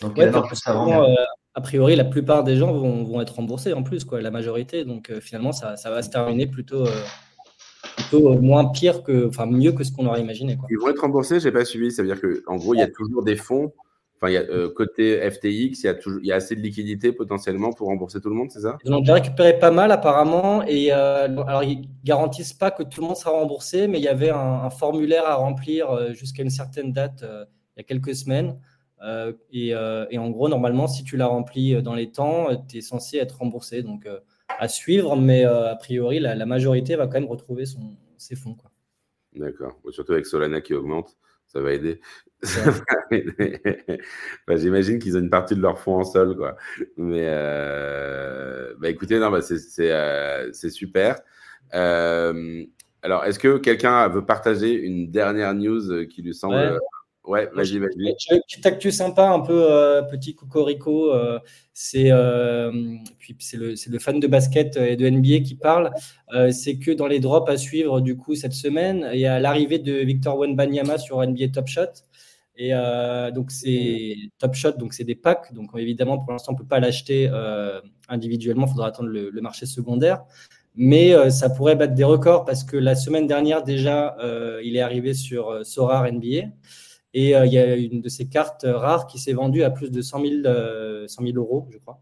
Donc euh, euh, a priori, la plupart des gens vont, être remboursés en plus, quoi, la majorité. Donc euh, finalement, ça, va se terminer plutôt, plutôt moins pire que, enfin mieux que ce qu'on aurait imaginé. Quoi. Ils vont être remboursés, j'ai pas suivi. Ça veut dire qu'en gros, il y a toujours des fonds Enfin, euh, côté FTX, il y, a toujours, il y a assez de liquidités potentiellement pour rembourser tout le monde, c'est ça? Ils ont déjà récupéré pas mal apparemment. Et euh, alors, ils garantissent pas que tout le monde sera remboursé, mais il y avait un, formulaire à remplir euh, jusqu'à une certaine date il y a quelques semaines. Et, et, en gros, normalement, si tu l'as rempli dans les temps, tu es censé être remboursé. Donc, à suivre, mais a priori, la, majorité va quand même retrouver son, ses fonds. D'accord. Surtout avec Solana qui augmente ça va aider. Bah, j'imagine qu'ils ont une partie de leur fonds en sol, quoi. Mais euh, bah, écoutez, non, bah, c'est euh, super. Euh, alors, est-ce que quelqu'un veut partager une dernière news qui lui semble Ouais, vas-y, vas-y. Petite actu sympa, un peu euh, petit cocorico. Euh, c'est euh, puis c'est le, le, fan de basket et de NBA qui parle. c'est que dans les drops à suivre du coup cette semaine, il y a l'arrivée de Victor Wenbanyama sur NBA Top Shot. Et donc c'est Top Shot, donc c'est des packs. Donc évidemment pour l'instant on peut pas l'acheter individuellement, il faudra attendre le, le, marché secondaire. Mais ça pourrait battre des records parce que la semaine dernière déjà, il est arrivé sur Sorar NBA. Et euh, il y a une de ces cartes rares qui s'est vendue à plus de 100 000, euh, euros, je crois.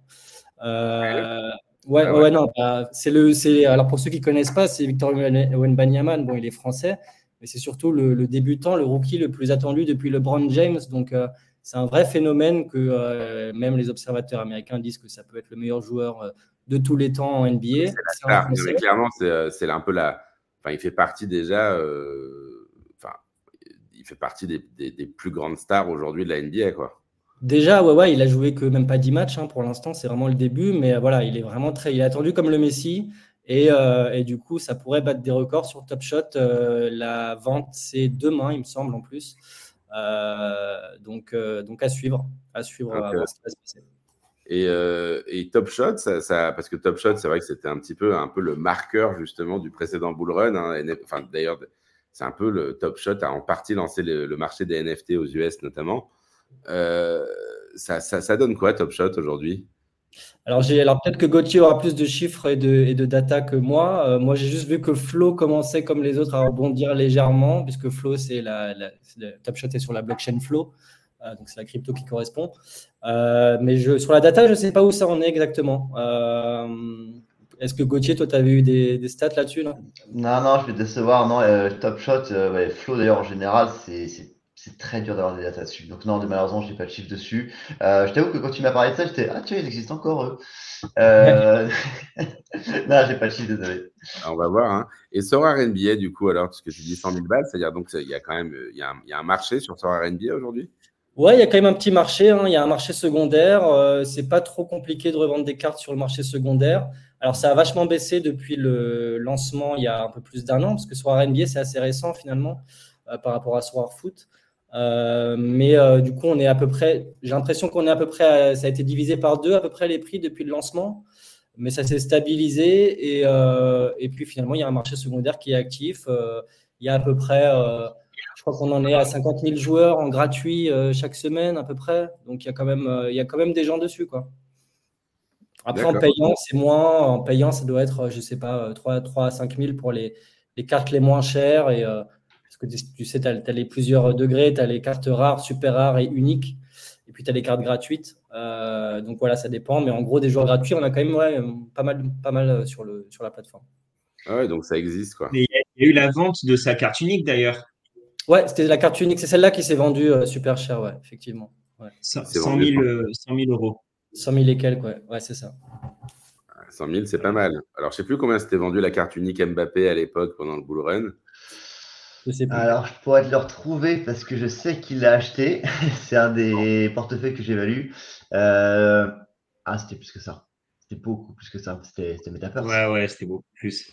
Euh, ouais, ah ouais. non, bah, c'est le, c'est, alors pour ceux qui ne connaissent pas, c'est Victor Wenbanyama. Bon, il est français, mais c'est surtout le, débutant, le rookie le plus attendu depuis LeBron James. Donc, c'est un vrai phénomène que même les observateurs américains disent que ça peut être le meilleur joueur de tous les temps en NBA. C'est clairement, c'est, un peu la. Enfin, il fait partie déjà fait partie des, plus grandes stars aujourd'hui de la NBA. Quoi. Déjà, ouais, ouais, il a joué que même pas 10 matchs hein, pour l'instant, c'est vraiment le début, mais euh, voilà, il est vraiment très, il est attendu comme le Messi. Et, euh, et, du coup, ça pourrait battre des records sur Top Shot. Euh, la vente, c'est demain, il me semble, en plus. donc, donc à suivre, à suivre. Et, et, Top Shot, ça, parce que Top Shot, c'est vrai que c'était un petit peu, un peu le marqueur justement du précédent bull run. Hein, enfin, d'ailleurs, c'est un peu le Top Shot a en partie lancé le, marché des NFT aux US notamment. Euh, ça, ça, donne quoi Top Shot aujourd'hui? Alors, alors peut-être que Gauthier aura plus de chiffres et de, et de data que moi. Euh, moi, j'ai juste vu que Flow commençait comme les autres à rebondir légèrement, puisque Flow, c'est la, Top Shot est sur la blockchain Flow, euh, donc c'est la crypto qui correspond. mais je, sur la data, je ne sais pas où ça en est exactement. Est-ce que Gauthier, toi, tu avais eu des, stats là-dessus Non, non, je vais décevoir. Non, euh, Top Shot, euh, Flow d'ailleurs en général, c'est très dur d'avoir des datas dessus. Donc non, malheureusement, je n'ai pas de chiffre dessus. Euh, je t'avoue que quand tu m'as parlé de ça, j'étais ah tiens, ils existent encore eux. non, j'ai pas de chiffre, désolé. on va voir. Hein. Et Sora NBA, du coup, alors, parce que tu dis 100 000 balles, c'est-à-dire donc il y a quand même il y a, un, y a un marché sur Sora NBA aujourd'hui? Ouais, il y a quand même un petit marché. Hein. Il y a un marché secondaire. c'est pas trop compliqué de revendre des cartes sur le marché secondaire. Alors, ça a vachement baissé depuis le lancement il y a un peu plus d'un an, parce que Soir NBA, c'est assez récent finalement euh, par rapport à Soir Foot. Euh, mais euh, du coup, on est à peu près, j'ai l'impression qu'on est à peu près, ça a été divisé par deux à peu près les prix depuis le lancement, mais ça s'est stabilisé et, et, puis finalement, il y a un marché secondaire qui est actif. il y a à peu près, crois qu'on en est à 50 000 joueurs en gratuit chaque semaine à peu près, donc il y a quand même, il y a quand même des gens dessus, quoi. Après, en payant, c'est moins. En payant, ça doit être, je sais pas, 3, 3 à 5 000 pour les, les cartes les moins chères. Et, euh, parce que tu sais, tu as, les plusieurs degrés, tu as les cartes rares, super rares et uniques. Et puis, tu as les cartes gratuites. Euh, donc voilà, ça dépend. Mais en gros, des joueurs gratuits, on a quand même ouais, pas, mal, pas mal sur, le, sur la plateforme. Ah ouais, donc ça existe, quoi. Mais il y, a- il y a eu la vente de sa carte unique d'ailleurs. Ouais, c'était la carte unique. C'est celle-là qui s'est vendue euh, super cher, ouais, effectivement. Ouais. 100 C'est 100 vendu 000, euh, 100 000 euros. 100 000 et quelques, ouais, ouais c'est ça. 100 000, c'est pas mal. Alors, je sais plus combien c'était vendu la carte unique Mbappé à l'époque pendant le bull run. Je sais plus. Alors, je pourrais te le retrouver parce que je sais qu'il l'a acheté. C'est un des portefeuilles que j'évalue. Euh... Ah, c'était plus que ça. C'était beaucoup plus que ça. C'était c'était Metaverse. Ouais, ouais, c'était beaucoup plus.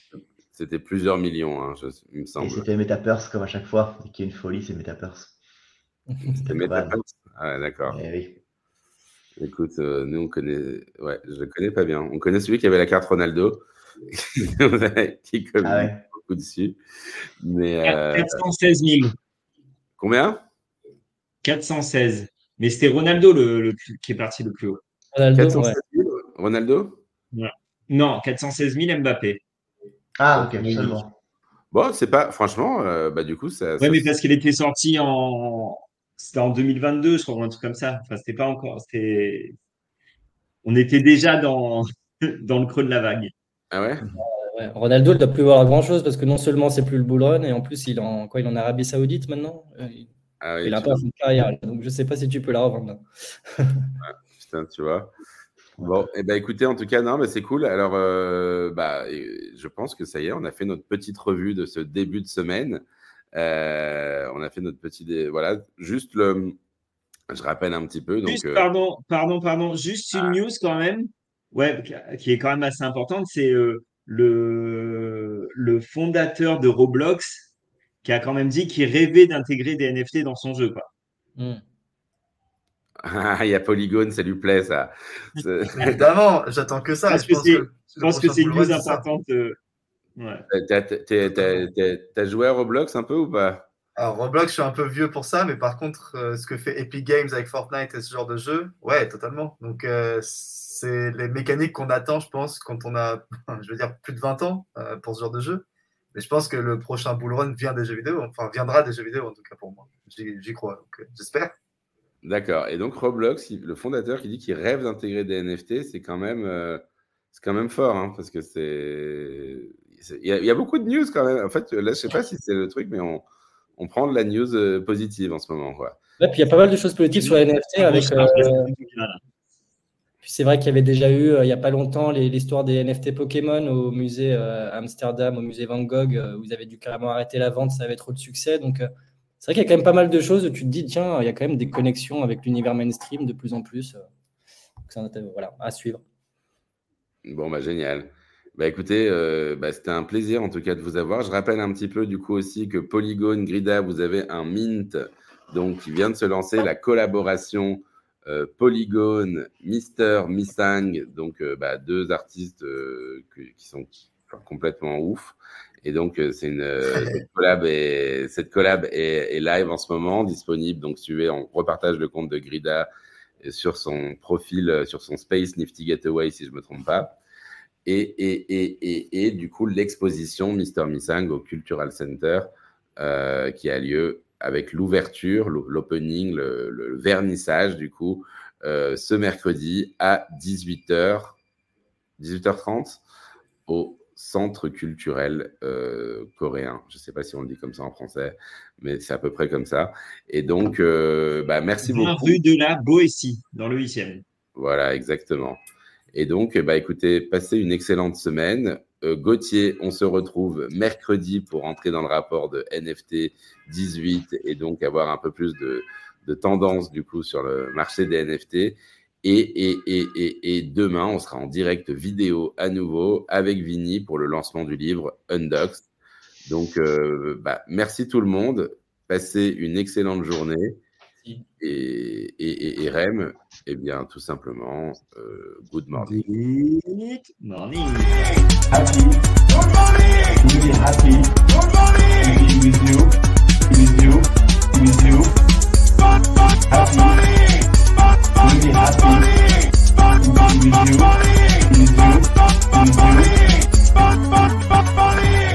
C'était plusieurs millions, hein, je- il me Et semble. c'était Metaverse comme à chaque fois. Et qui est une folie, c'est Metaverse. C'était Metaverse Ah, ouais, d'accord. Eh oui. Écoute, euh, nous, on connaît. Ouais, je le connais pas bien. On connaît celui qui avait la carte Ronaldo, qui communique Ah ouais. beaucoup dessus. Mais euh, 416 000. combien? 416. Mais c'était Ronaldo le, le plus- qui est parti le plus haut. Ronaldo, 416 ouais. 000 Ronaldo? Non, 416 000 Mbappé. Ah, ok, Oui. seulement. Bon, c'est pas. Franchement, euh, bah, du coup, ça. Ouais, ça- mais parce qu'il était sorti en. C'était en 2022, je crois, ou un truc comme ça. Enfin, c'était pas encore. C'était. On était déjà dans, dans le creux de la vague. Ah ouais? Ouais, Ronaldo, il ne doit plus voir grand-chose parce que non seulement c'est plus le bull run, et en plus, il est en, quoi, il est en Arabie Saoudite maintenant? Euh, Il, Ah oui, il a pas fait de carrière. Donc, je ne sais pas si tu peux la revendre. là. Putain, tu vois. Bon, et ben écoutez, en tout cas, non, mais c'est cool. Alors, euh, bah, je pense que ça y est, on a fait notre petite revue de ce début de semaine. Euh, on a fait notre petit, dé- voilà, juste le, je rappelle un petit peu. Donc, Juste, euh, pardon, pardon, pardon. Juste une news quand même. Ouais, qui est quand même assez importante. C'est euh, le, le fondateur de Roblox qui a quand même dit qu'il rêvait d'intégrer des NFT dans son jeu. Quoi. Hmm. Ah, il y a Polygone, ça lui plaît, ça. Évidemment, j'attends que ça. Parce Je que pense c'est- que Je pense que c'est une news important. importante. euh, ouais. T'as- joué à Roblox un peu ou pas? Alors, Roblox, je suis un peu vieux pour ça, mais par contre, euh, ce que fait Epic Games avec Fortnite et ce genre de jeu, ouais, totalement. Donc, euh, c'est les mécaniques qu'on attend, je pense, quand on a, je veux dire, plus de 20 ans euh, pour ce genre de jeu. Mais je pense que le prochain bull run vient des jeux vidéo, enfin, viendra des jeux vidéo, en tout cas pour moi. J'y crois, donc euh, j'espère. D'accord. Et donc Roblox, il- le fondateur qui dit qu'il rêve d'intégrer des NFT, c'est quand même, euh, c'est quand même fort, hein, parce que c'est, c'est- il y, a- il y a beaucoup de news quand même. En fait, là, je sais pas si c'est le truc, mais on, on prend de la news euh, positive en ce moment, quoi. Ouais, puis il y a pas mal de choses positives sur les NFT. Avec, Après, c'est euh, bien, là. puis c'est vrai qu'il y avait déjà eu, euh, il n'y a pas longtemps, les- l'histoire des NFT Pokémon au musée euh, Amsterdam, au musée Van Gogh, euh, où ils avaient dû carrément arrêter la vente, ça avait trop de succès. Donc, euh, c'est vrai qu'il y a quand même pas mal de choses où tu te dis, tiens, il y a quand même des connexions avec l'univers mainstream de plus en plus. euh. Donc, ça, voilà, à suivre. Bon, bah génial. Bah écoutez, euh, bah, c'était un plaisir en tout cas de vous avoir. Je rappelle un petit peu du coup aussi que Polygon, Grida, vous avez un mint donc qui vient de se lancer, la collaboration euh, Polygon, Mister, Missang, donc euh, bah, deux artistes qui sont complètement ouf. Et donc euh, c'est une euh, cette collab est, cette collab est, est live en ce moment, disponible. Donc suivez, on repartage le compte de Grida sur son profil, euh, sur son Space Nifty Getaway, si je ne me trompe pas. Et, et, et, et, et du coup, l'exposition Mister Missang au Cultural Center euh, qui a lieu avec l'ouverture, l'o- l'opening, le, le- le vernissage, du coup, euh, ce mercredi à 18h, 18h30 au Centre culturel euh, coréen. Je ne sais pas si on le dit comme ça en français, mais c'est à peu près comme ça. Et donc, euh, bah, merci 20 beaucoup. rue de la Boétie, dans le 8e. Voilà, exactement. Et donc, bah, écoutez, passez une excellente semaine. Euh, Gauthier, on se retrouve mercredi pour entrer dans le rapport de NFT 18 et donc avoir un peu plus de, de tendance du coup sur le marché des NFT. Et, et, et, et, demain, on sera en direct vidéo à nouveau avec Vini pour le lancement du livre Undox. Donc, euh, bah, merci tout le monde. Passez une excellente journée. Et, Rem, eh bien, tout simplement, euh, good morning. Good morning. Good morning. be happy. Be you. Be you. Be you.